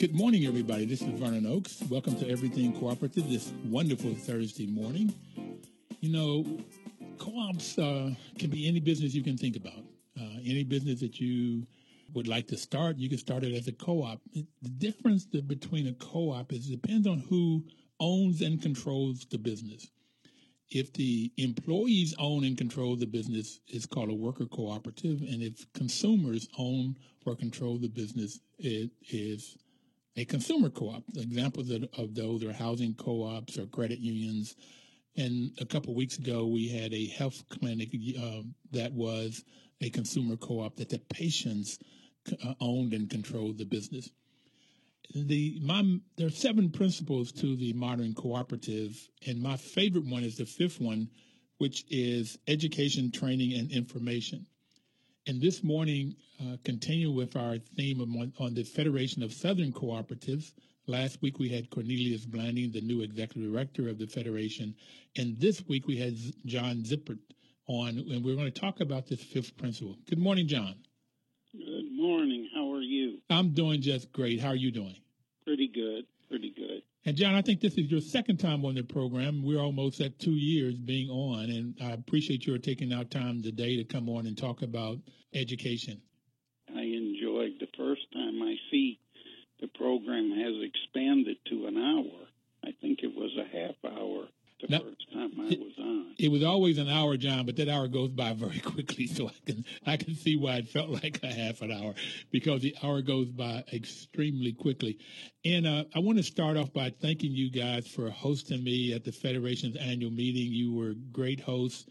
Good morning, everybody. This is Vernon Oakes. Welcome to Everything Cooperative this wonderful Thursday morning. You know, co ops uh, can be any business you can think about, uh, any business that you would like to start, you can start it as a co-op. The difference between a co-op is it depends on who owns and controls the business. If the employees own and control the business, it's called a worker cooperative. And if consumers own or control the business, it is a consumer co-op. Examples of those are housing co-ops or credit unions. And a couple weeks ago, we had a health clinic uh, that was a consumer co-op that the patients uh, owned and controlled the business. The my there are seven principles to the modern cooperative, and my favorite one is the fifth one, which is education, training, and information. And this morning, uh, continue with our theme on, on the Federation of Southern Cooperatives. Last week we had Cornelius Blanding, the new executive director of the Federation, and this week we had John Zippert on, and we're going to talk about this fifth principle. Good morning, John. Good morning. How are you? I'm doing just great. How are you doing? Pretty good. Pretty good. And John, I think this is your second time on the program. We're almost at two years being on, and I appreciate your taking out time today to come on and talk about education. I enjoyed the first time. I see the program has expanded to an hour. I think it was a half hour the now, first time I was on. It was always an hour, John, but that hour goes by very quickly. So I can I can see why it felt like a half an hour because the hour goes by extremely quickly. And uh, I want to start off by thanking you guys for hosting me at the Federation's annual meeting. You were great hosts.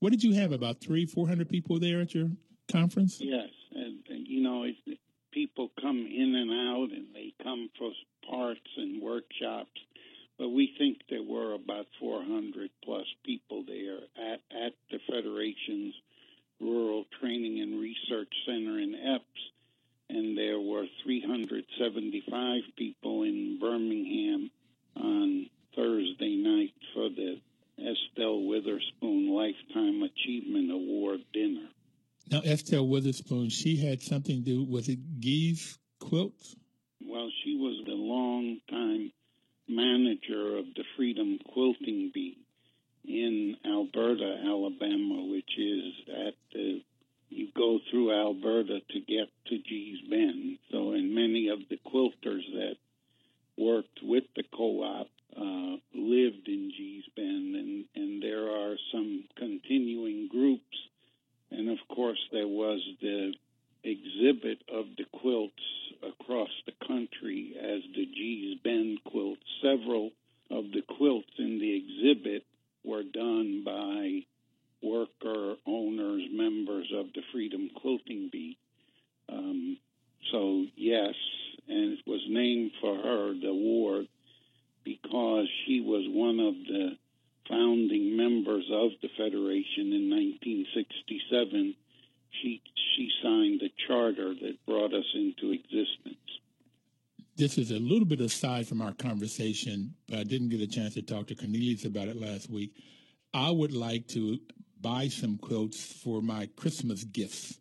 What did you have? About three, four hundred people there at your conference? Yes, and, and you know, it, people come in and out, and they come for parts and workshops but we think there were about 400 plus people there at, at the Federation's Rural Training and Research Center in Epes, and there were 375 people in Birmingham on Thursday night for the Estelle Witherspoon Lifetime Achievement Award dinner. Now, Estelle Witherspoon, she had something to do, with it Gee's Quilts? Well, she was the long time manager of the Freedom Quilting Bee in Alberta, Alabama, which is at the you go through Alberta to get to Gee's Bend. So, and many of the quilters that worked with the co-op uh, lived in Gee's Bend, and and there are some continuing groups, and of course there was the exhibit of the quilts across the country as the Gee's Bend quilt. Several of the quilts in the exhibit were done by worker owners, members of the Freedom Quilting Bee. Um, so, yes, and it was named for her, the award, because she was one of the founding members of the Federation in 1967 she she signed the charter that brought us into existence. This is a little bit aside from our conversation, but I didn't get a chance to talk to Cornelius about it last week. I would like to buy some quilts for my Christmas gifts.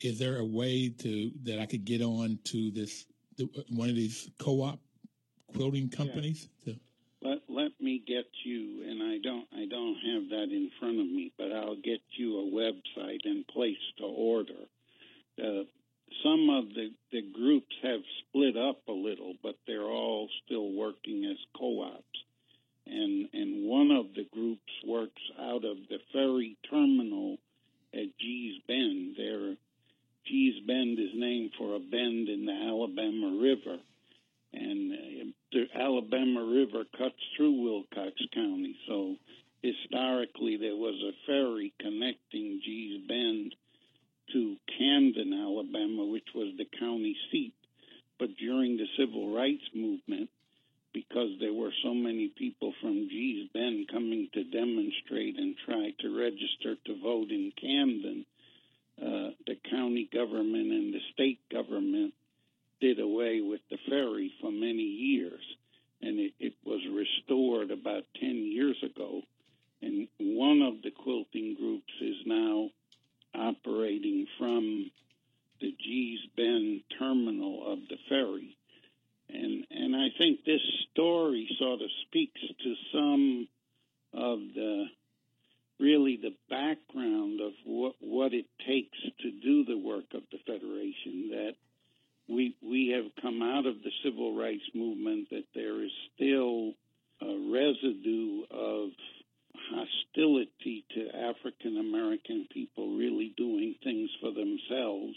Is there a way to that I could get on to this one of these co-op quilting companies? Yeah. To, let let me get you, and I don't I don't have that in front of me, but I'll get you a website and place to order. Uh, some of the, the groups have split up a little, but they're all still working as co-ops. And and one of the groups works out of the ferry terminal at Gee's Bend. There, Gee's Bend is named for a bend in the Alabama River, and uh, Alabama River cuts through Wilcox County, so historically there was a ferry connecting Gee's Bend to Camden, Alabama, which was the county seat. But during the civil rights movement, because there were so many people from Gee's Bend coming to demonstrate and try to register to vote in Camden, uh, the county government and the state government did away with the ferry for many years. And it, it was restored about 10 years ago. And one of the quilting groups is now operating from the Gee's Bend terminal of the ferry. And, and I think this story sort of speaks to some of the really the background of what, what it takes to do the work of the Federation, that we, we have come out of the civil rights movement, that there is still a residue of hostility to African American people really doing things for themselves.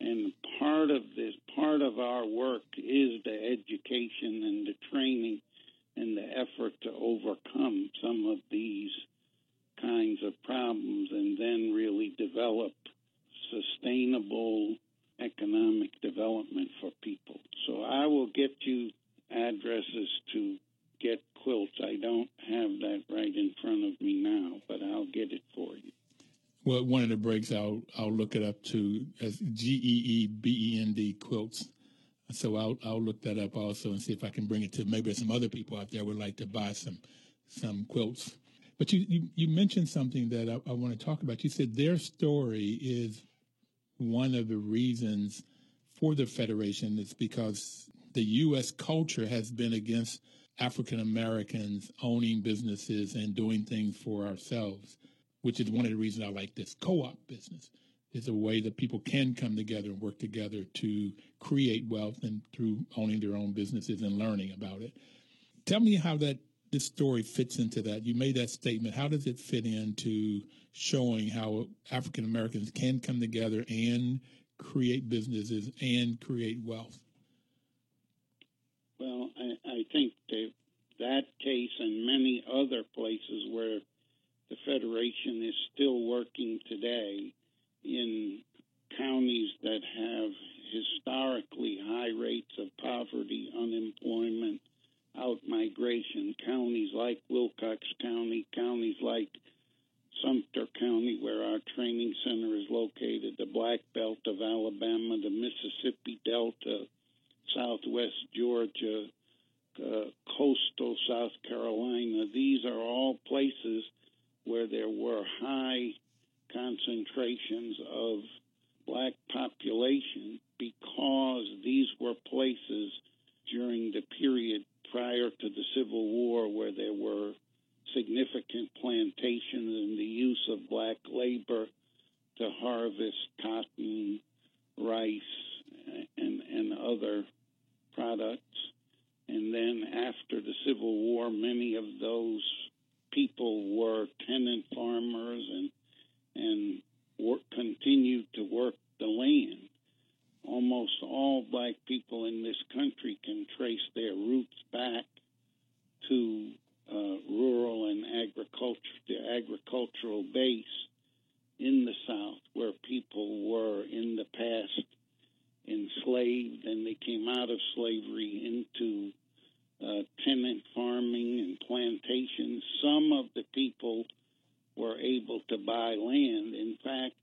And part of this, part of our work is the education and the training and the effort to overcome some of these kinds of problems and then really develop sustainable economic development for people. So I will get you addresses to get quilts. I don't have that right in front of me now, but I'll get it for you. Well, one of the breaks, I'll I'll look it up to as G E E B E N D quilts. So I'll I'll look that up also and see if I can bring it to maybe some other people out there would like to buy some some quilts. But you you, you mentioned something that I, I want to talk about. You said their story is one of the reasons for the federation is because the U.S. culture has been against African Americans owning businesses and doing things for ourselves, which is one of the reasons I like this co-op business. It's a way that people can come together and work together to create wealth and through owning their own businesses and learning about it. Tell me how that this story fits into that. You made that statement. How does it fit into showing how African Americans can come together and create businesses and create wealth? Think that that case and many other places where the Federation is still working today in counties that have historically high rates of poverty, unemployment, out migration, counties like Wilcox County, counties like Sumter County, where our training center is located, the Black Belt of Alabama, the Mississippi Delta, Southwest Georgia, uh, coastal South Carolina. These are all places where there were high concentrations of black population because these were places during the period prior to the Civil War where there were significant plantations and the use of black labor to harvest cotton, rice, and, and other products. And then after the Civil War, many of those people were tenant farmers and and work, continued to work the land. Almost all black people in this country can trace their roots back to uh, rural and agriculture, the agricultural base in the South, where people were in the past enslaved and they came out of slavery into uh, tenant farming and plantations. Some of the people were able to buy land. In fact,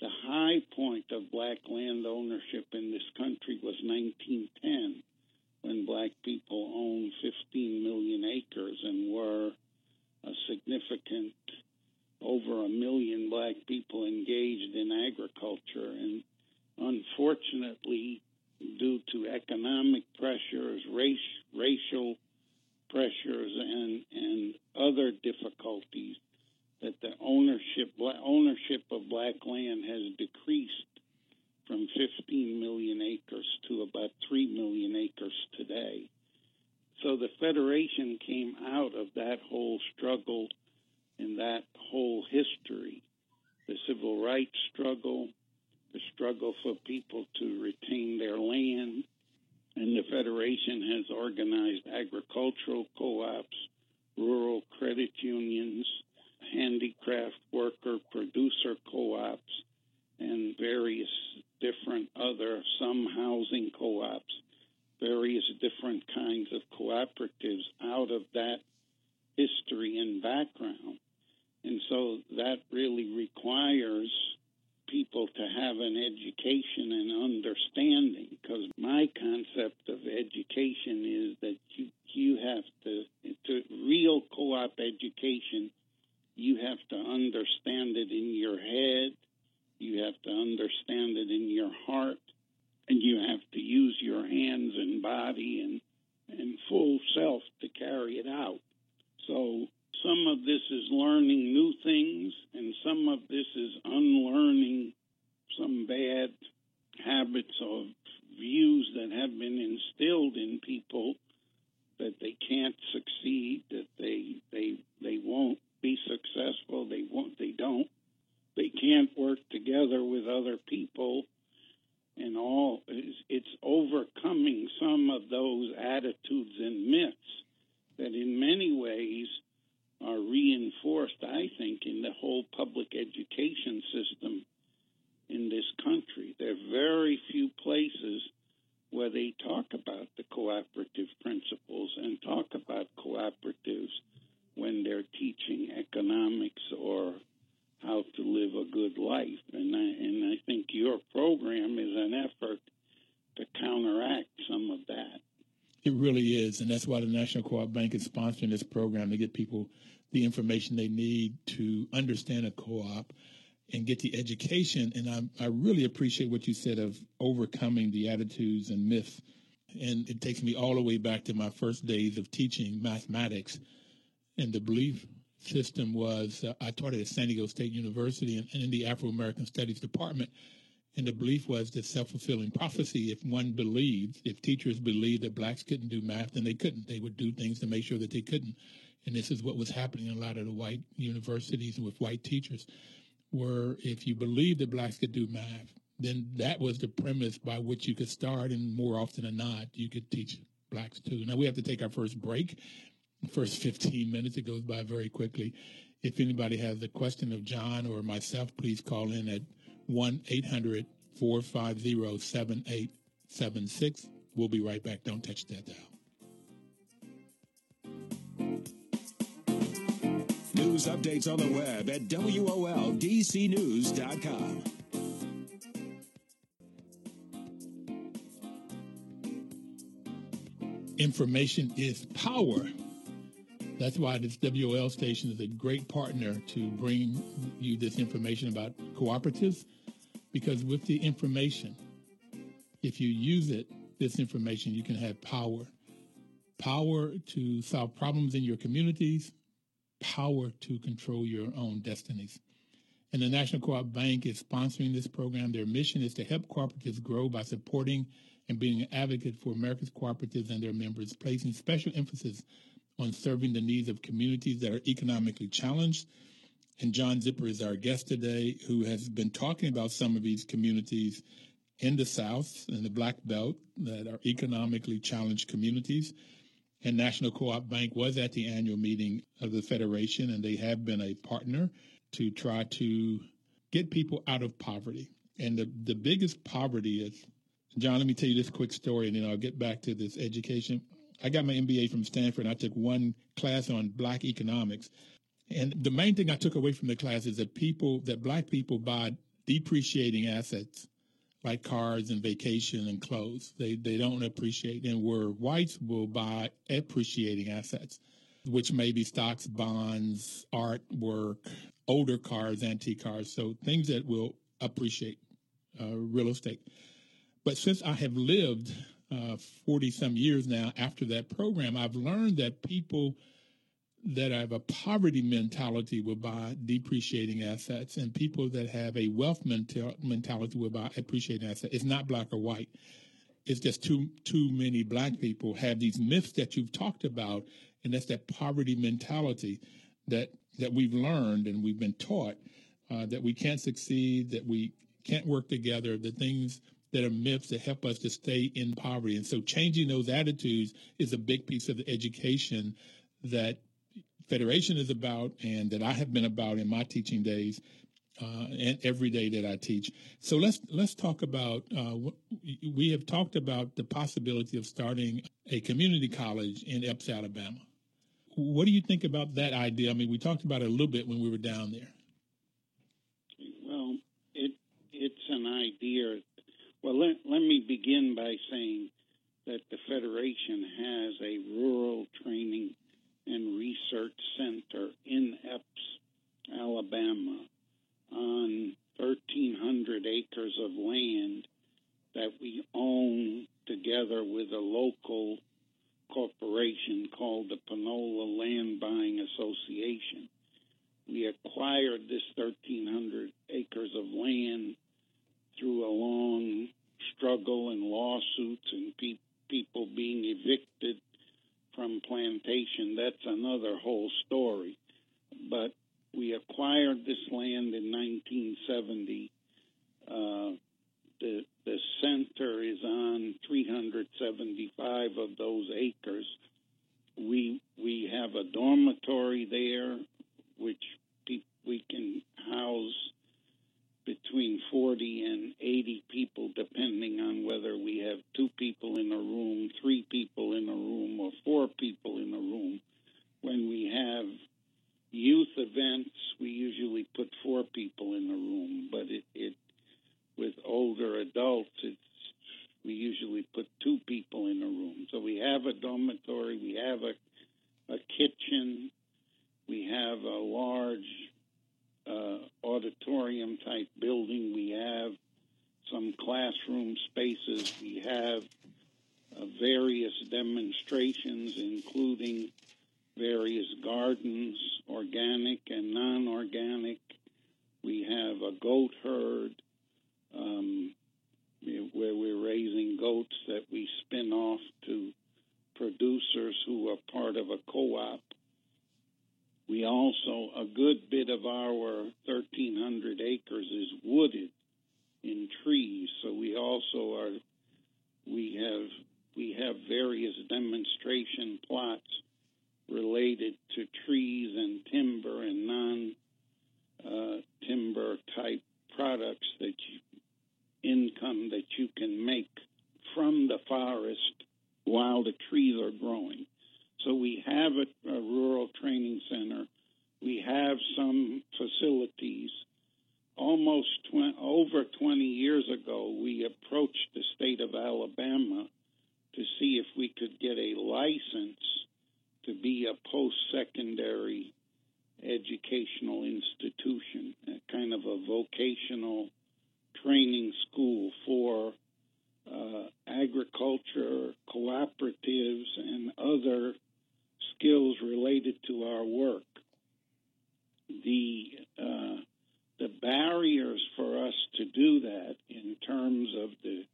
the high point of black land ownership in this country was 1910 when black people owned 15 million acres and were a significant over a million black people engaged in agriculture and unfortunately due to economic pressures race, racial pressures and and other difficulties that the ownership ownership of black land has decreased from 15 million acres to about 3 million acres today. So the Federation came out of that whole struggle and that whole history, the civil rights struggle, the struggle for people to retain their land, And the Federation has organized agricultural co ops, rural credit unions, handicraft worker producer co ops, and various different other, some housing co ops, various different kinds of cooperatives out of that history and background. And so that really requires people to have an education and understanding because my concept of education is that you you have to to real co-op education. You have to understand it in your head. You have to understand it in your heart. And you have to use your hands and body and and full self to carry it out. So some of this is learning new things, and some of this is unlearning some bad habits of views that have been instilled in people that they can't succeed, that they they they won't be successful, they won't they don't. They can't work together with other people and all it's, it's overcoming some of those attitudes and myths that in many ways are reinforced, I think, in the whole public education system in this country. There are very few places where they talk about the cooperative principles and talk about cooperatives when they're teaching economics or how to live a good life. And I, and I think your program is an effort to counteract some of that. It really is, and that's why the National Co-op Bank is sponsoring this program to get people the information they need to understand a co-op and get the education. And I, I really appreciate what you said of overcoming the attitudes and myths. And it takes me all the way back to my first days of teaching mathematics. And the belief system was uh, I taught it at San Diego State University and, and in the Afro American Studies Department. And the belief was the self fulfilling prophecy. If one believed, if teachers believed that blacks couldn't do math, then they couldn't. They would do things to make sure that they couldn't. And this is what was happening in a lot of the white universities with white teachers, where if you believed that blacks could do math, then that was the premise by which you could start. And more often than not, you could teach blacks too. Now we have to take our first break. First 15 minutes, it goes by very quickly. If anybody has a question of John or myself, please call in at 1 800 450 7876. We'll be right back. Don't touch that dial. News updates on the web at WOLDCnews.com. Information is power. That's why this WOL station is a great partner to bring you this information about cooperatives because with the information, if you use it, this information, you can have power. Power to solve problems in your communities, power to control your own destinies. And the National Co-op Bank is sponsoring this program. Their mission is to help cooperatives grow by supporting and being an advocate for America's cooperatives and their members, placing special emphasis on serving the needs of communities that are economically challenged and John Zippert is our guest today, who has been talking about some of these communities in the South and the Black Belt that are economically challenged communities. And National Co-op Bank was at the annual meeting of the Federation, and they have been a partner to try to get people out of poverty. And the, the biggest poverty is, John, let me tell you this quick story, and then I'll get back to this education. I got my MBA from Stanford. I took one class on black economics. And the main thing I took away from the class is that people, that black people buy depreciating assets like cars and vacation and clothes. They they don't appreciate, and where whites will buy appreciating assets, which may be stocks, bonds, artwork, older cars, antique cars, so things that will appreciate uh, real estate. But since I have lived forty uh, some years now after that program, I've learned that people that have a poverty mentality will buy depreciating assets, and people that have a wealth mental, mentality will buy appreciating assets. It's not black or white. It's just too too many black people have these myths that you've talked about, and that's that poverty mentality that that we've learned and we've been taught uh, that we can't succeed, that we can't work together, the things that are myths that help us to stay in poverty. And so changing those attitudes is a big piece of the education that Federation is about and that I have been about in my teaching days uh, and every day that I teach. So let's let's talk about. Uh, we have talked about the possibility of starting a community college in Epes, Alabama. What do you think about that idea? I mean, we talked about it a little bit when we were down there. Well, it it's an idea. Well, let let me begin by saying that the Federation has a rural training and research center in Epes, Alabama on 1,300 acres of land that we own together with a local corporation called the Panola Land Buying Association. We acquired this 1,300 acres of land through a long struggle and lawsuits and pe- people being evicted from plantation. That's another whole story. But we acquired this land in 1970. Uh, the the center is on 375 of those acres. We we have a dormitory there, which pe- we can house between 40 and 80 people, depending on whether we have two people in a room, three people in a room, or four people in a room. When we have youth events, we usually put four people in the room, but it, it with older adults, it's we usually put two people in a room. So we have a dormitory, we have a, a kitchen, we have a large uh, auditorium type building, we have some classroom spaces, we have uh, various demonstrations, including various gardens, organic and non organic. We have a goat herd um, where we're raising goats that we spin off to producers who are part of a co op. We also, a good bit of our 1,300 acres is wooded in trees, so we also are, we have, we have various demonstration plots related to trees and timber and non uh, timber type products that you, income that you can make from the forest while the trees are growing. So we have a, a rural training center. We have some facilities. Almost tw- over 20 years ago, we approached the state of Alabama to see if we could get a license to be a post secondary educational institution, a kind of a vocational training school for uh, agriculture, cooperatives, and other skills related to our work. The uh, the barriers for us to do that in terms of the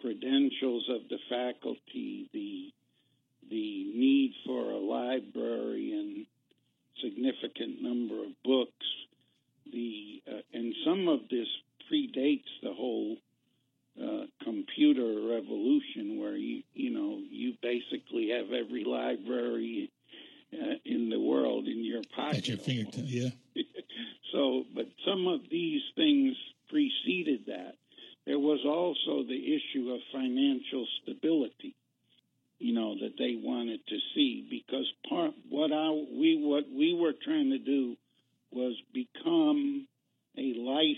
credentials of the faculty, the the need for a library and significant number of books. The uh, and some of this predates the whole uh, computer revolution, where you you know you basically have every library uh, in the world in your pocket. At your fingertips, yeah. so, but some of these things preceded that. There was also the issue of financial stability you know, that they wanted to see because part what I we what we were trying to do was become a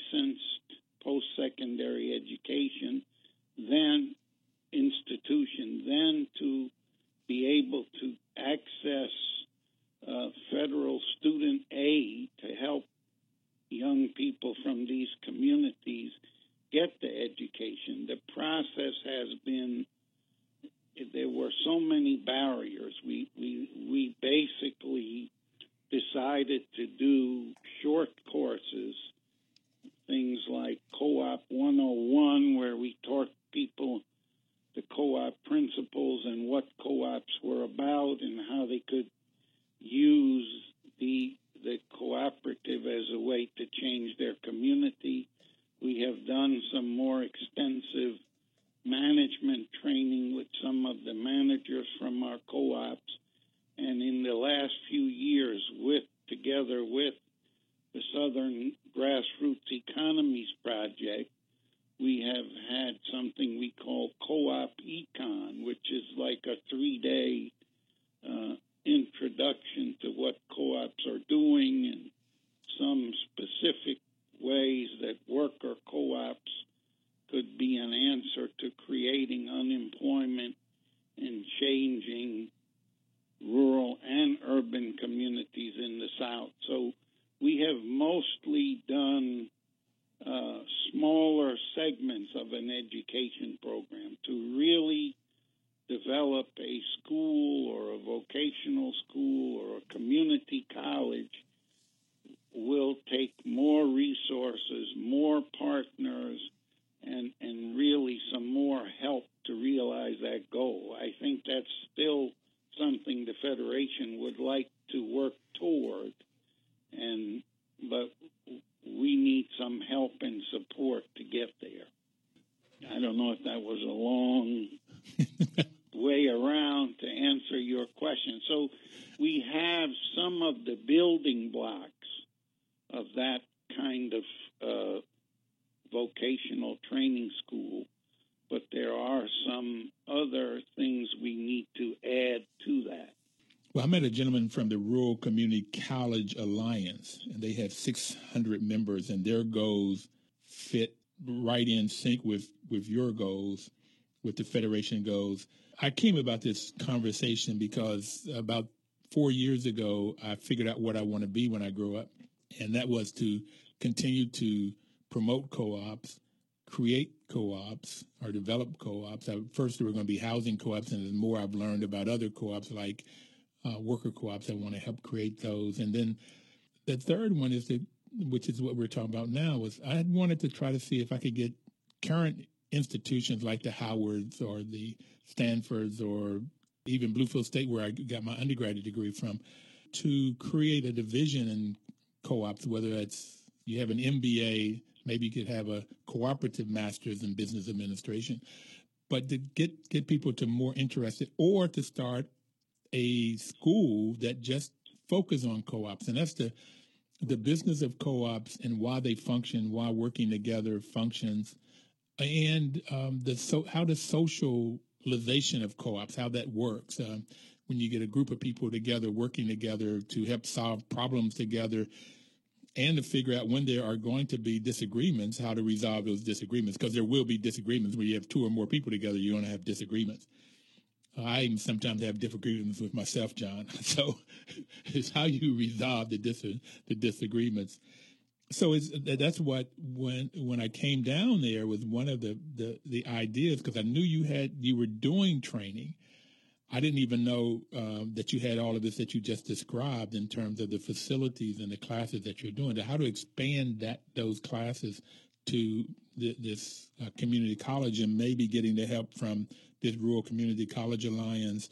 had something we call co-op econ, which is like a three-day uh, introduction to what co-ops are doing and some specific ways that worker co-ops could be an answer to creating unemployment and changing rural and urban communities in the South. So we have mostly done uh, smaller segments of an education program to really develop a school or a vocational school or a community college will take more resources, more partners, and, and really some more help to realize that goal. I think that's still something the Federation would like to work toward, and but we need some help and support to get there. I don't know if that was a long way around to answer your question. So we have some of the building blocks of that kind of uh, vocational training school, but there are some other things we need to add to that. Well, I met a gentleman from the Rural Community College Alliance, and they have 600 members, and their goals fit right in sync with, with your goals, with the Federation goals. I came about this conversation because about four years ago, I figured out what I want to be when I grow up, and that was to continue to promote co-ops, create co-ops, or develop co-ops. First, there were going to be housing co-ops, and the more I've learned about other co-ops like uh, worker co-ops. I want to help create those. And then the third one is that, which is what we're talking about now, was I wanted to try to see if I could get current institutions like the Howards or the Stanfords or even Bluefield State, where I got my undergraduate degree from, to create a division in co-ops, whether it's you have an MBA, maybe you could have a cooperative master's in business administration, but to get get people to more interested or to start a school that just focus on co-ops, and that's the the business of co-ops and why they function, why working together functions, and um, the so how the socialization of co-ops, how that works. Um, when you get a group of people together working together to help solve problems together and to figure out when there are going to be disagreements, how to resolve those disagreements, because there will be disagreements when you have two or more people together, you're going to have disagreements. I even sometimes have disagreements with myself, John. So it's how you resolve the dis- the disagreements. So it's that's what when when I came down there was one of the the, the ideas because I knew you had you were doing training. I didn't even know um, that you had all of this that you just described in terms of the facilities and the classes that you're doing. How to expand that those classes to the, this uh, community college and maybe getting the help from this Rural Community College Alliance,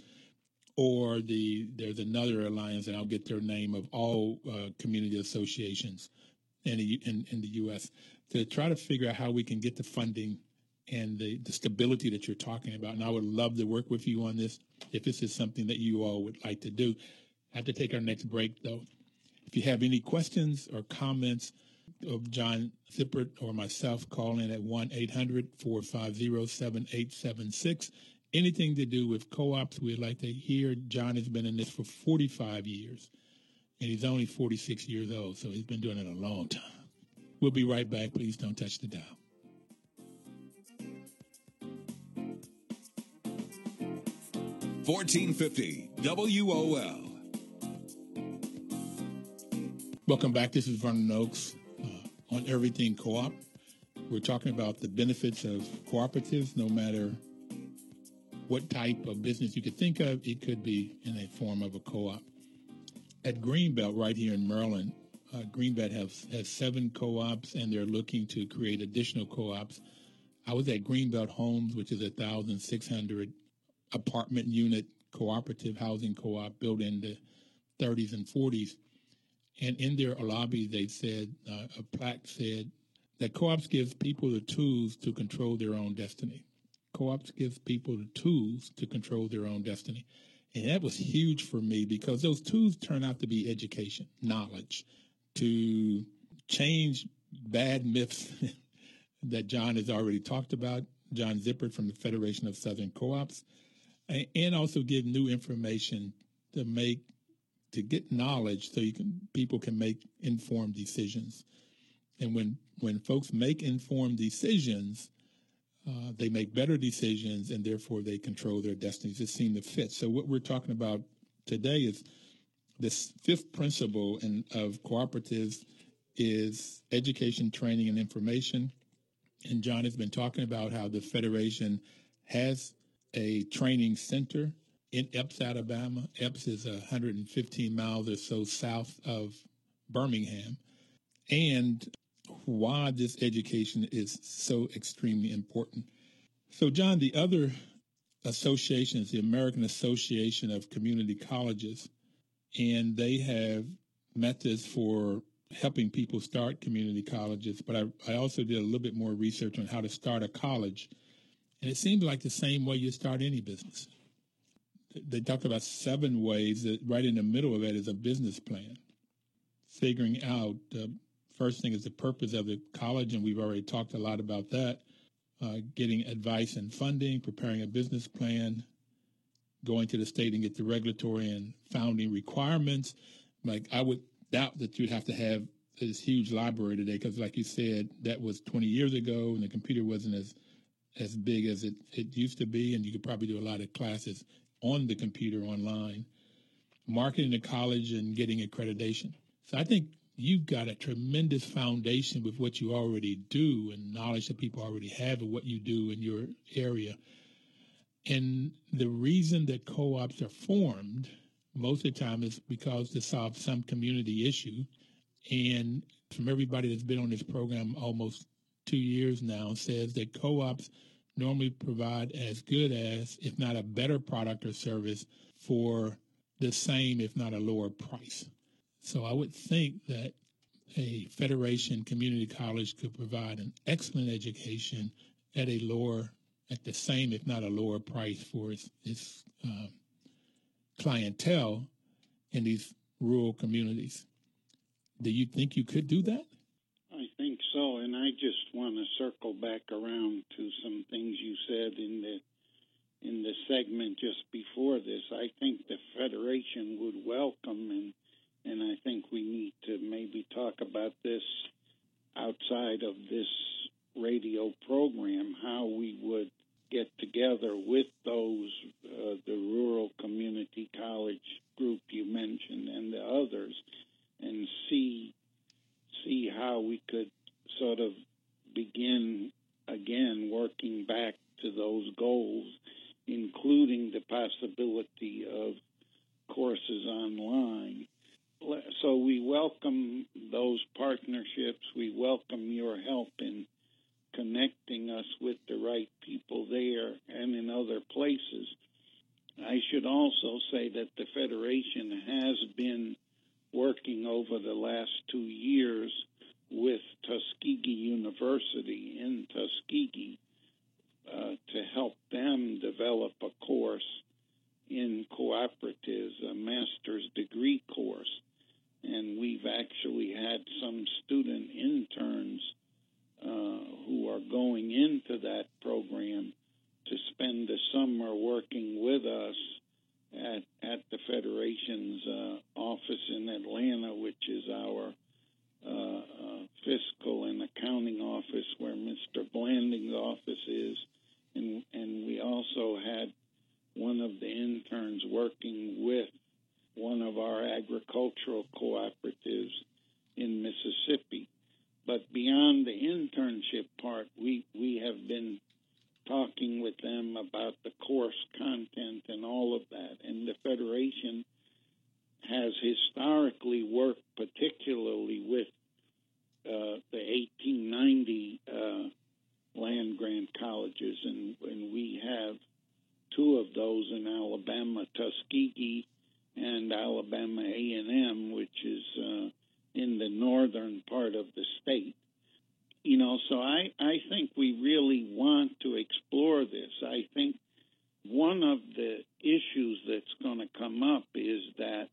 or the there's another alliance, and I'll get their name of all uh, community associations in the, in, in the U.S. to try to figure out how we can get the funding and the, the stability that you're talking about. And I would love to work with you on this if this is something that you all would like to do. I have to take our next break, though. If you have any questions or comments of John Zippert or myself, call in at 1 800 450 7876. Anything to do with co ops, we'd like to hear. John has been in this for 45 years, and he's only 46 years old, so he's been doing it a long time. We'll be right back. Please don't touch the dial. Fourteen fifty WOL. Welcome back. This is Vernon Oakes on Everything Co-op. We're talking about the benefits of cooperatives, no matter what type of business you could think of. It could be in a form of a co-op. At Greenbelt, right here in Maryland, uh, Greenbelt has, has seven co-ops, and they're looking to create additional co-ops. I was at Greenbelt Homes, which is a 1,600 apartment unit cooperative housing co-op built in the 30s and 40s. And in their lobby, they said, uh, a plaque said that co-ops gives people the tools to control their own destiny. Co-ops gives people the tools to control their own destiny. And that was huge for me because those tools turn out to be education, knowledge, to change bad myths that John has already talked about. John Zippert from the Federation of Southern Co-ops. and also give new information to make to get knowledge so you can people can make informed decisions. And when when folks make informed decisions, uh, they make better decisions, and therefore they control their destinies. It seem to fit. So what we're talking about today is this fifth principle in, of cooperatives is education, training, and information. And John has been talking about how the Federation has a training center in Epes, Alabama. Epes is 115 miles or so south of Birmingham. And why this education is so extremely important. So, John, the other associations, the American Association of Community Colleges, and they have methods for helping people start community colleges. But I, I also did a little bit more research on how to start a college. And it seems like the same way you start any business. They talk about seven ways that right in the middle of that is a business plan. Figuring out the first thing is the purpose of the college, and we've already talked a lot about that. Uh, getting advice and funding, preparing a business plan, going to the state and get the regulatory and founding requirements. Like I would doubt that you'd have to have this huge library today because, like you said, that was 20 years ago, and the computer wasn't as as big as it, it used to be, and you could probably do a lot of classes on the computer online. Marketing the college and getting accreditation. So I think you've got a tremendous foundation with what you already do and knowledge that people already have of what you do in your area. And the reason that co ops are formed most of the time is because to solve some community issue. And from everybody that's been on this program almost two years now, says that co ops normally provide as good as, if not a better product or service for the same, if not a lower price. So I would think that a federation community college could provide an excellent education at a lower, at the same, if not a lower price for its, its uh, clientele in these rural communities. Do you think you could do that? So, and I just want to circle back around to some things you said in the in the segment just before this. I think the federation would welcome and and I think we need to maybe talk about this outside of this radio program, how we would get together with those, uh, the rural community college group you mentioned and the others, and see see how we could sort of begin again working back to those goals, including the possibility of courses online so we welcome those partnerships. We welcome your help in connecting us with the right people there and in other places. I should also say that the Federation has been working over the last two years with Tuskegee University in Tuskegee uh, to help them develop a course in cooperatives, a master's degree course and we've actually had some student interns uh, who are going into that program to spend the summer working with us at, at the Federation's uh, office in Atlanta, which is our uh, uh fiscal and accounting office where Mr. Blanding's office is. And, and we also had one of the interns working with one of our agricultural cooperatives in Mississippi. But beyond the internship part, we, we have been talking with them about the course content and all of that. And the Federation has historically worked particularly with uh, the 1890 uh, land grant colleges, and, and we have two of those in Alabama, Tuskegee and Alabama A&M, which is uh, in the northern part of the state. You know, so I, I think we really want to explore this. I think one of the issues that's going to come up is that,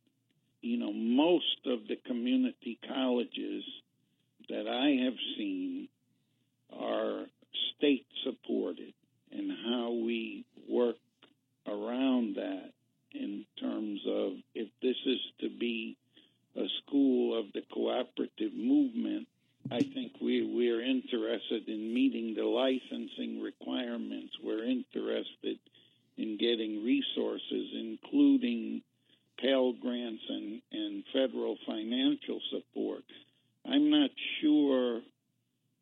you know, most of the community colleges that I have seen are state supported and how we work around that in terms of if this is to be a school of the cooperative movement, I think we, we're interested in meeting the licensing requirements. We're interested in getting resources, including Pell grants and, and federal financial support. I'm not sure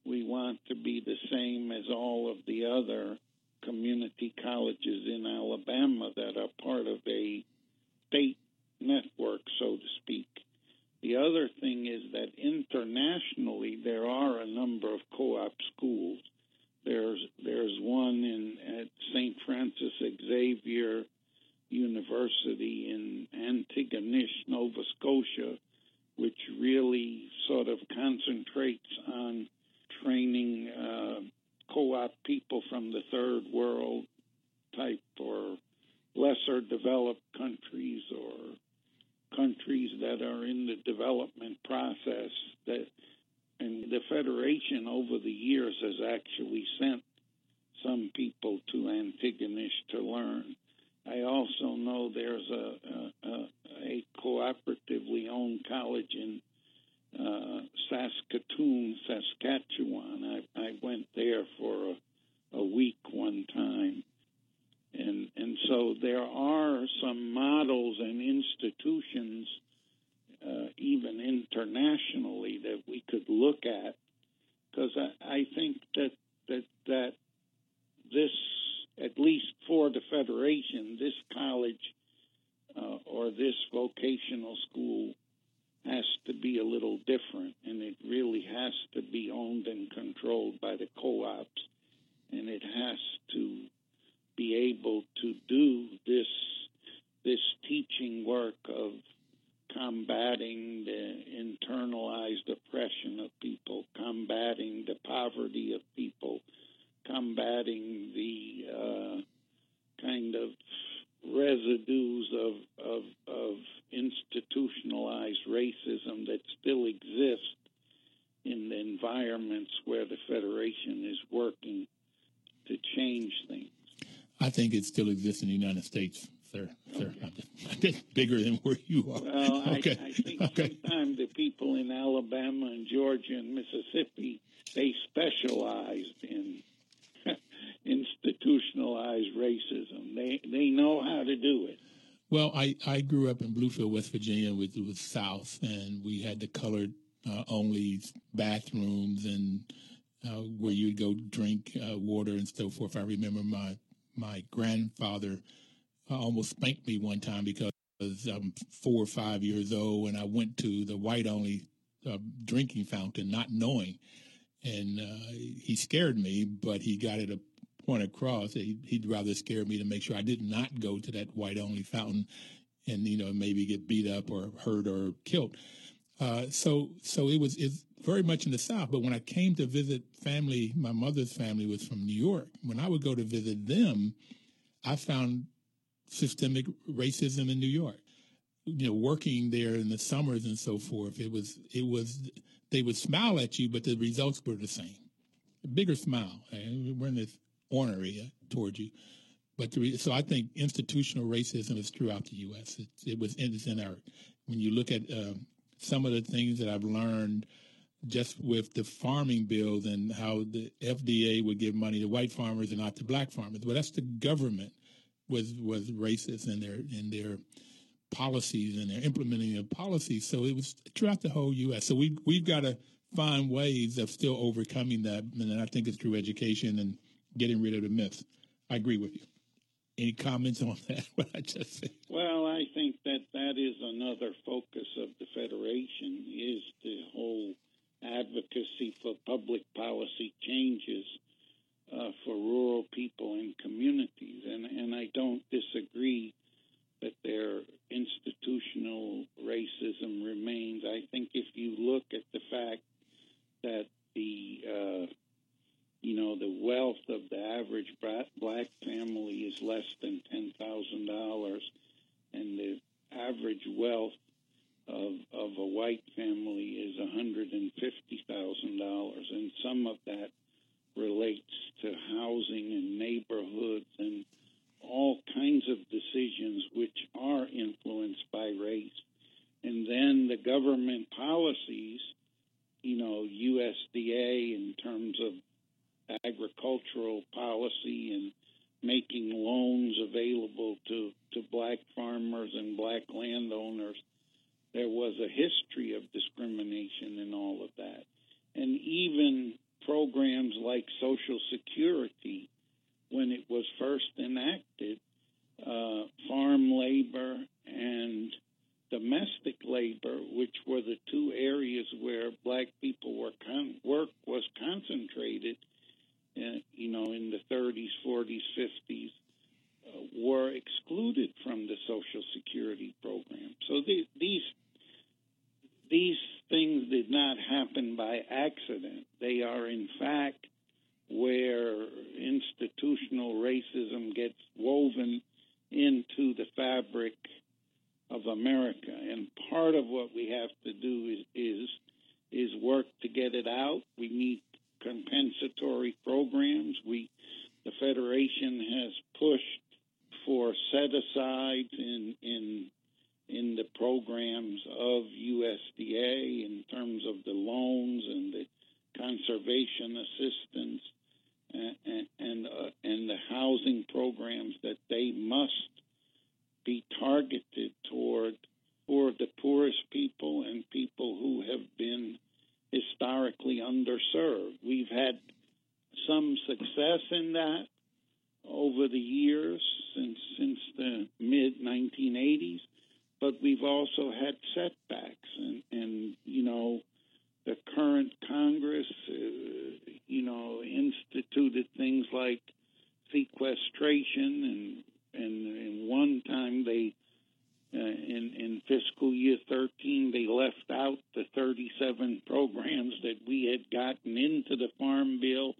we want to be the same as all of the other community colleges in Alabama that are part of a state network, so to speak. The other thing is that internationally there are a number of co op schools there's there's one in at St. Francis Xavier University in Antigonish, Nova Scotia, which really sort of concentrates on training uh, co-op people from the third world type or lesser developed countries or countries that are in the development process that and the federation over the years has actually sent some people to Antigonish to learn. I also know there's a, a, a cooperatively owned college in uh, Saskatoon, Saskatchewan. I, I went there for a, a week one time. And, and so there are some models and institutions, uh, even internationally, that we could look at. Because I, I think that, that, that this, at least for the Federation, this college uh, or this vocational school has to be a little different, and it really has to be owned and controlled by the co-ops, and it has to be able to do this this teaching work of combating the internalized oppression of people, combating the poverty of people, combating the uh, kind of residues of, of, of institutionalized racism that still exist in the environments where the Federation is working to change things. I think it still exists in the United States, sir. Sir, okay. bigger than where you are. Well, okay. I, I think okay. sometimes the people in Alabama and Georgia and Mississippi they specialized in institutionalized racism. They they know how to do it. Well, I, I grew up in Bluefield, West Virginia, with with South, and we had the colored uh, only bathrooms and uh, where you'd go drink uh, water and so forth. I remember my my grandfather uh, almost spanked me one time because I'm four or five years old, and I went to the white only uh, drinking fountain, not knowing, and uh, he scared me, but he got it a point across. He, would rather scare me to make sure I did not go to that white only fountain, and you know maybe get beat up or hurt or killed. Uh, so so it was it's very much in the South. But when I came to visit family, my mother's family was from New York. When I would go to visit them, I found systemic racism in New York. You know, working there in the summers and so forth, it was it was they would smile at you, but the results were the same. A bigger smile. We're in this ornery towards you. But so I think institutional racism is throughout the U.S. It, it was it's in our when you look at um, some of the things that I've learned just with the farming bills and how the FDA would give money to white farmers and not to black farmers. But that's the government was was racist in their in their policies and they're implementing their policies. So it was throughout the whole U.S. So we we've got to find ways of still overcoming that, and I think it's through education and getting rid of the myths. I agree with you. Any comments on that? What I just said. Well, I think that that is another focus of the federation is the whole advocacy for public policy changes uh, for rural people and communities, and and I don't disagree that their institutional racism remains. I think if you look at the fact that the uh, you know, the wealth of the average black family is less than $10,000, and the average wealth of, of a white family is $150,000. And some of that relates to housing and neighborhoods and all kinds of decisions which are influenced by race. And then the government policies, you know, USDA in terms of agricultural policy and making loans available to, to black farmers and black landowners there was a history of discrimination and all of that. And even programs like Social Security, when it was first enacted, uh, farm labor and domestic labor, which were the two areas where black people were con- work was concentrated, uh, you know, in the 30s, 40s, 50s, uh, were excluded from the Social Security program. So the, these these things did not happen by accident. They are, in fact, where institutional racism gets woven into the fabric of America. And part of what we have to do is is, is work to get it out. We need compensatory programs. We the federation has pushed for set asides in in in the programs of USDA in terms of the loans and the conservation assistance and and and, uh, and the housing programs that they must be targeted toward for the poorest people and people who have been historically underserved. We've had some success in that over the years since since the mid 1980s, but we've also had setbacks, and and you know the current Congress, uh, you know, instituted things like sequestration and and, and one time they uh, in fiscal year 13 they left out the 37 programs that we had gotten into the farm bill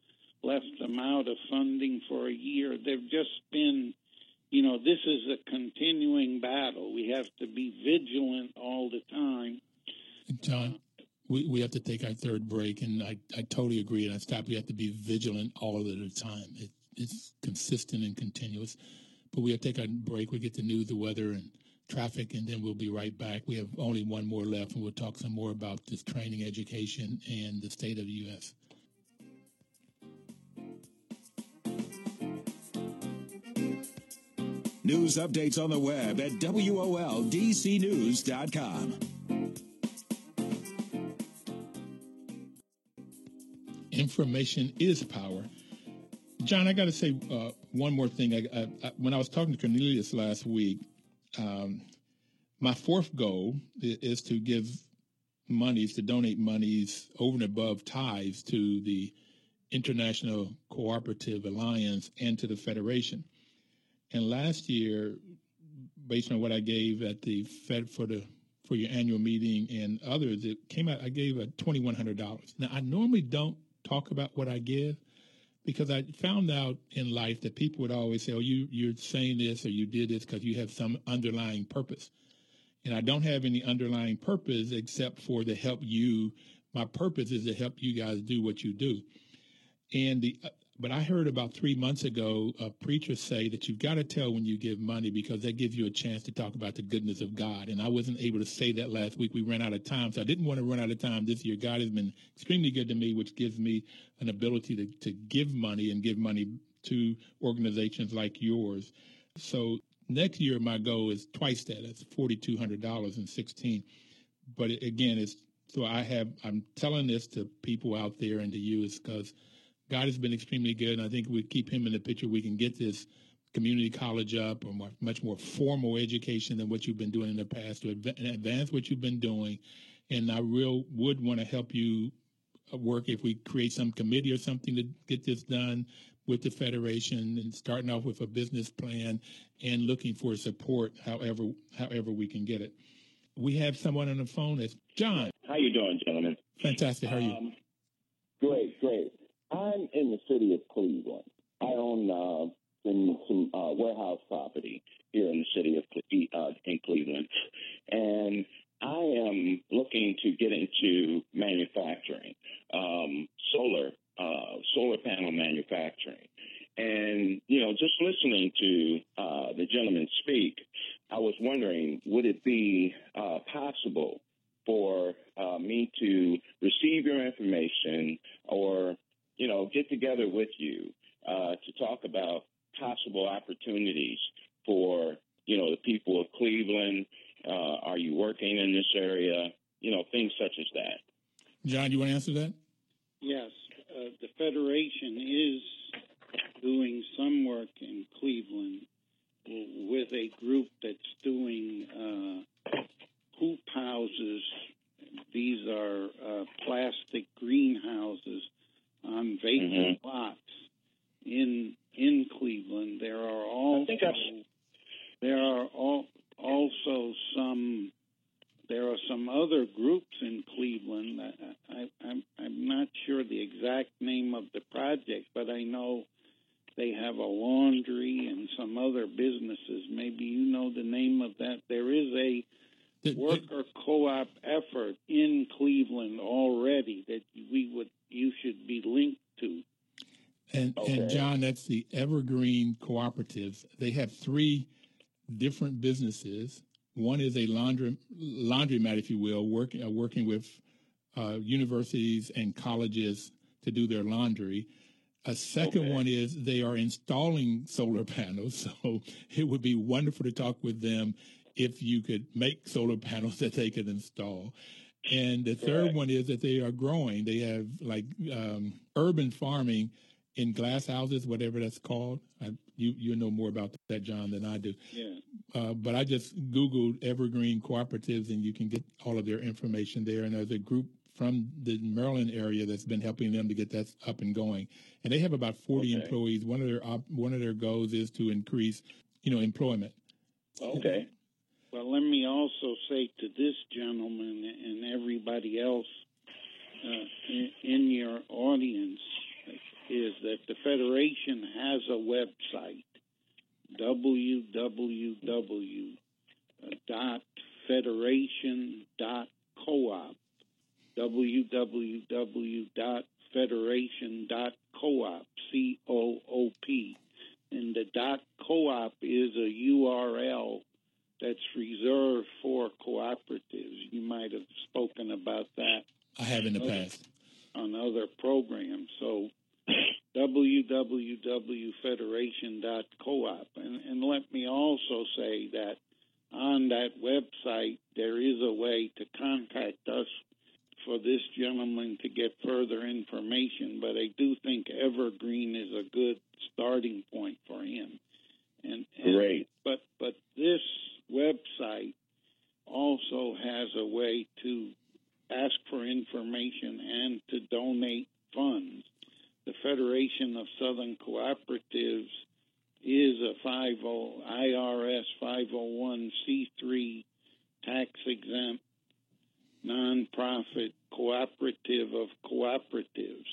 left them out of funding for a year. They've just been you know this is a continuing battle. We have to be vigilant all the time. John we, we have to take our third break and i, I totally agree and i stop we have to be vigilant all of the time. It, it's consistent and continuous but we have to take a break. We'll get the news, the weather, and traffic, and then we'll be right back. We have only one more left, and we'll talk some more about this training, education, and the state of the U.S. News updates on the web at WOLDCnews.com. Information is power. John, I got to say uh, one more thing. I, I, I, when I was talking to Cornelius last week, um, my fourth goal is, to give monies, to donate monies over and above tithes to the International Cooperative Alliance and to the Federation. And last year, based on what I gave at the Fed for the for your annual meeting and others, it came out. I gave a twenty one hundred dollars. Now I normally don't talk about what I give because I found out in life that people would always say, "Oh, you you're saying this or you did this because you have some underlying purpose," and I don't have any underlying purpose except for to help you. My purpose is to help you guys do what you do, and the but I heard about three months ago a preacher say that you've got to tell when you give money because that gives you a chance to talk about the goodness of God. And I wasn't able to say that last week. We ran out of time. So I didn't want to run out of time this year. God has been extremely good to me, which gives me an ability to, to give money and give money to organizations like yours. So next year, my goal is twice that. That's $4,200 in 16. But again, it's so I have, I'm telling this to people out there and to you is because – God has been extremely good, and I think we keep him in the picture. We can get this community college up or more, much more formal education than what you've been doing in the past to advance what you've been doing. And I real would want to help you uh, work if we create some committee or something to get this done with the federation and starting off with a business plan and looking for support however however we can get it. We have someone on the phone. It's John. How you doing, gentlemen? Fantastic. How are you? Um, great, great. I'm in the city of Cleveland. I own uh, some, some uh, warehouse property here in the city of uh, in Cleveland, and I am looking to get into manufacturing, um, solar uh, solar panel manufacturing. And you know, just listening to uh, the gentleman speak, I was wondering, would it be uh, possible for uh, me to receive your information or you know, get together with you uh, to talk about possible opportunities for, you know, the people of Cleveland Uh, are you working in this area? You know, things such as that. John, you want to answer that? Yes, uh, the Federation is doing some work in Cleveland with a group that's doing uh, hoop houses. These are uh, plastic greenhouses on vacant mm-hmm. lots in in Cleveland. There are also there are all, also some there are some other groups in Cleveland. I, am I'm not sure the exact name of the project, but I know they have a laundry and some other businesses. Maybe you know the name of that. There is a the, worker co-op effort in Cleveland already that we would you should be linked to. And okay. and John, that's the Evergreen They have three different businesses one is a laundry laundromat, if you will, work, uh, working with uh, universities and colleges to do their laundry. A second okay. one is they are installing solar panels. So it would be wonderful to talk with them if you could make solar panels that they could install. And the third Correct. one is that they are growing. They have like um, urban farming in glass houses, whatever that's called. I, you you know more about that, John, than I do. Yeah. Uh, but I just Googled Evergreen Cooperatives, and you can get all of their information there. And there's a group from the Maryland area that's been helping them to get that up and going. And they have about 40 okay. employees. One of their op- one of their goals is to increase, you know, employment. Okay. Well, let me also say to this gentleman and everybody else uh, in, in your audience is that the Federation has a website, www.federation.coop, www.federation.coop, C-O-O-P. And the dot co-op is a URL that's reserved for cooperatives. You might have spoken about that. I have in the past. On other programs. So www.federation.coop. And, and let me also say that on that website, there is a way to contact us for this gentleman to get further information, but I do think Evergreen is a good starting point for him. And, and Great. But but this website also has a way to ask for information and to donate funds the Federation of Southern Cooperatives is a 50 IRS 501c3 tax exempt nonprofit cooperative of cooperatives.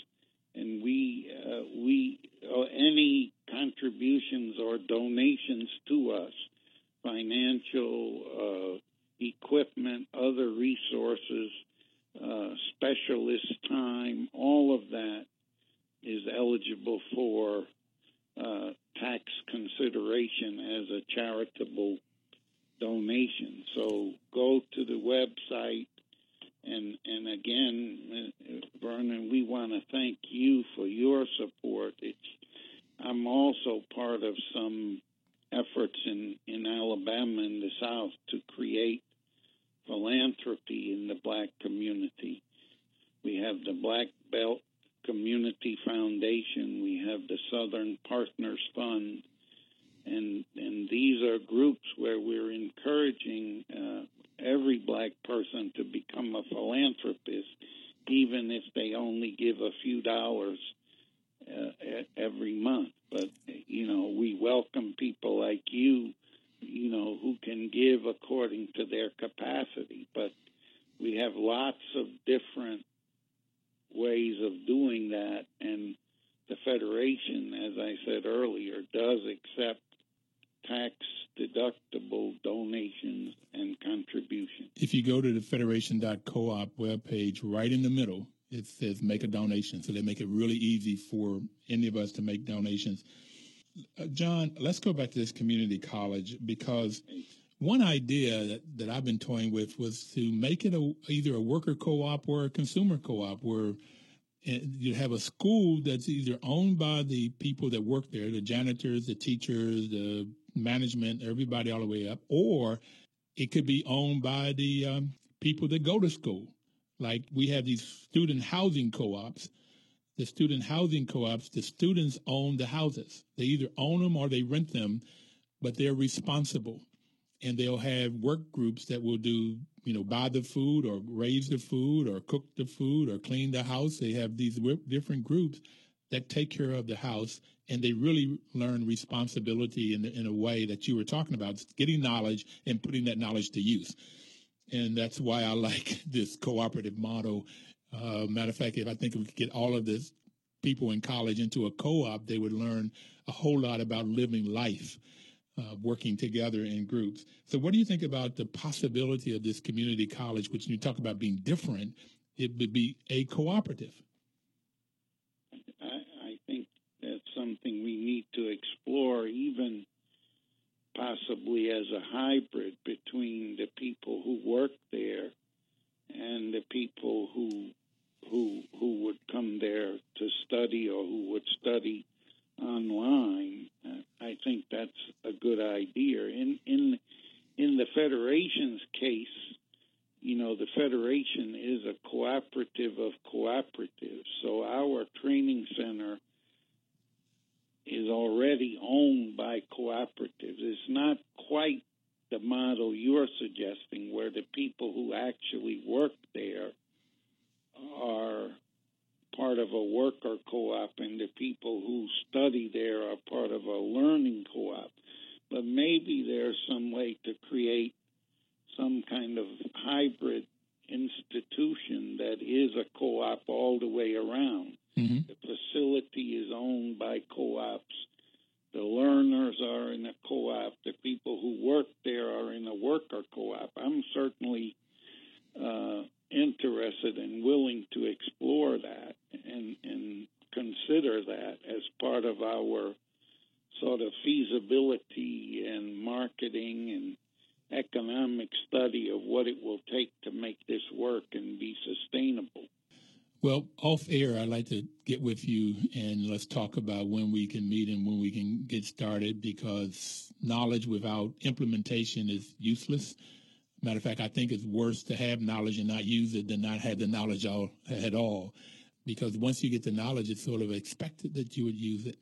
And we uh, we uh, any contributions or donations to us financial uh, equipment other resources uh, specialist time all of that is eligible for uh, tax consideration as a charitable donation. So go to the website. And, and again, uh, Vernon, we want to thank you for your support. It's, I'm also part of some efforts in, in Alabama and the South to create philanthropy in the black community. We have the Black Belt Community Foundation. We have the Southern Partners Fund. And, and these are groups where we're encouraging uh, every black person to become a philanthropist, even if they only give a few dollars uh, every month. But, you know, we welcome people like you, you know, who can give according to their capacity. But we have lots of different ways of doing that. And the Federation, as I said earlier, does accept tax deductible donations and contributions. If you go to the federation.coop webpage, right in the middle, it says make a donation. So they make it really easy for any of us to make donations. Uh, John, let's go back to this community college because one idea that, that I've been toying with was to make it a, either a worker co-op or a consumer co-op where eh, you have a school that's either owned by the people that work there, the janitors, the teachers, the management, everybody all the way up, or It could be owned by the um, people that go to school. Like we have these student housing co-ops. The student housing co-ops, the students own the houses. They either own them or they rent them, but they're responsible. And they'll have work groups that will do, you know, buy the food or raise the food or cook the food or clean the house. They have these different groups that take care of the house and they really learn responsibility in, in a way that you were talking about, getting knowledge and putting that knowledge to use and that's why I like this cooperative model. Uh, matter of fact, if I think if we could get all of this people in college into a co-op, they would learn a whole lot about living life, uh, working together in groups. So, what do you think about the possibility of this community college, which you talk about being different? It would be a cooperative. I, I think that's something we need to explore, even possibly as a hybrid between the people who work there and the people who who who would come there to study or who would study online. Uh, I think that's a good idea. In in in the federation's case, you know, the federation is a cooperative of cooperatives. So our training center is already owned by cooperatives. It's not quite the model you're suggesting, where the people who actually work there are part of a worker co-op and the people who study there are part of a learning co-op. But maybe there's some way to create some kind of hybrid institution that is a co-op all the way around. Mm-hmm. The facility is owned by co-ops. The learners are in a co-op. The people who work there are in a worker co-op. I'm certainly uh, interested and willing to explore that and, and consider that as part of our sort of feasibility and marketing and economic study of what it will take to make this work and be sustainable. Well, off air, I'd like to get with you and let's talk about when we can meet and when we can get started because knowledge without implementation is useless. Matter of fact, I think it's worse to have knowledge and not use it than not have the knowledge all, at all. Because once you get the knowledge, it's sort of expected that you would use it.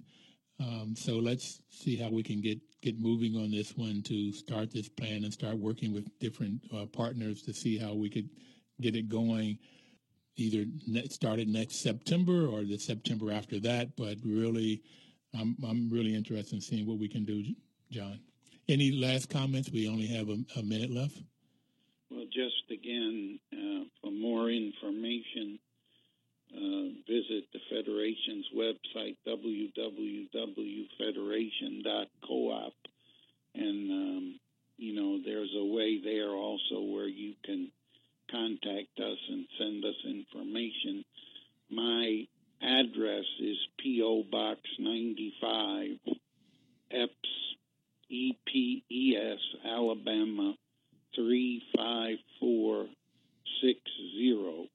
Um, so let's see how we can get get moving on this one to start this plan and start working with different uh, partners to see how we could get it going. Either started next September or the September after that. But really, I'm I'm really interested in seeing what we can do, John. Any last comments? We only have a, a minute left. Well, just again, uh, for more information, uh, visit the Federation's website, www.federation.coop. And, um, you know, there's a way there also where you can contact us and send us information. My address is P.O. Box 95, Epes, E-P-E-S, Alabama 35460.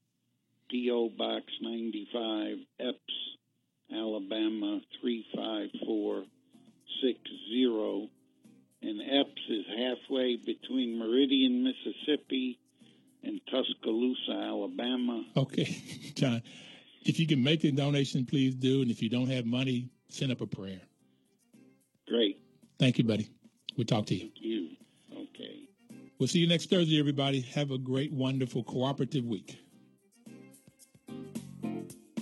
P.O. Box 95, Epes, Alabama 35460. And Epes is halfway between Meridian, Mississippi and Tuscaloosa, Alabama. Okay, John. If you can make a donation, please do. And if you don't have money, send up a prayer. Great. Thank you, buddy. We'll talk to you. Thank you. Okay. We'll see you next Thursday, everybody. Have a great, wonderful, cooperative week.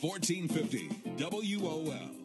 1450 WOL.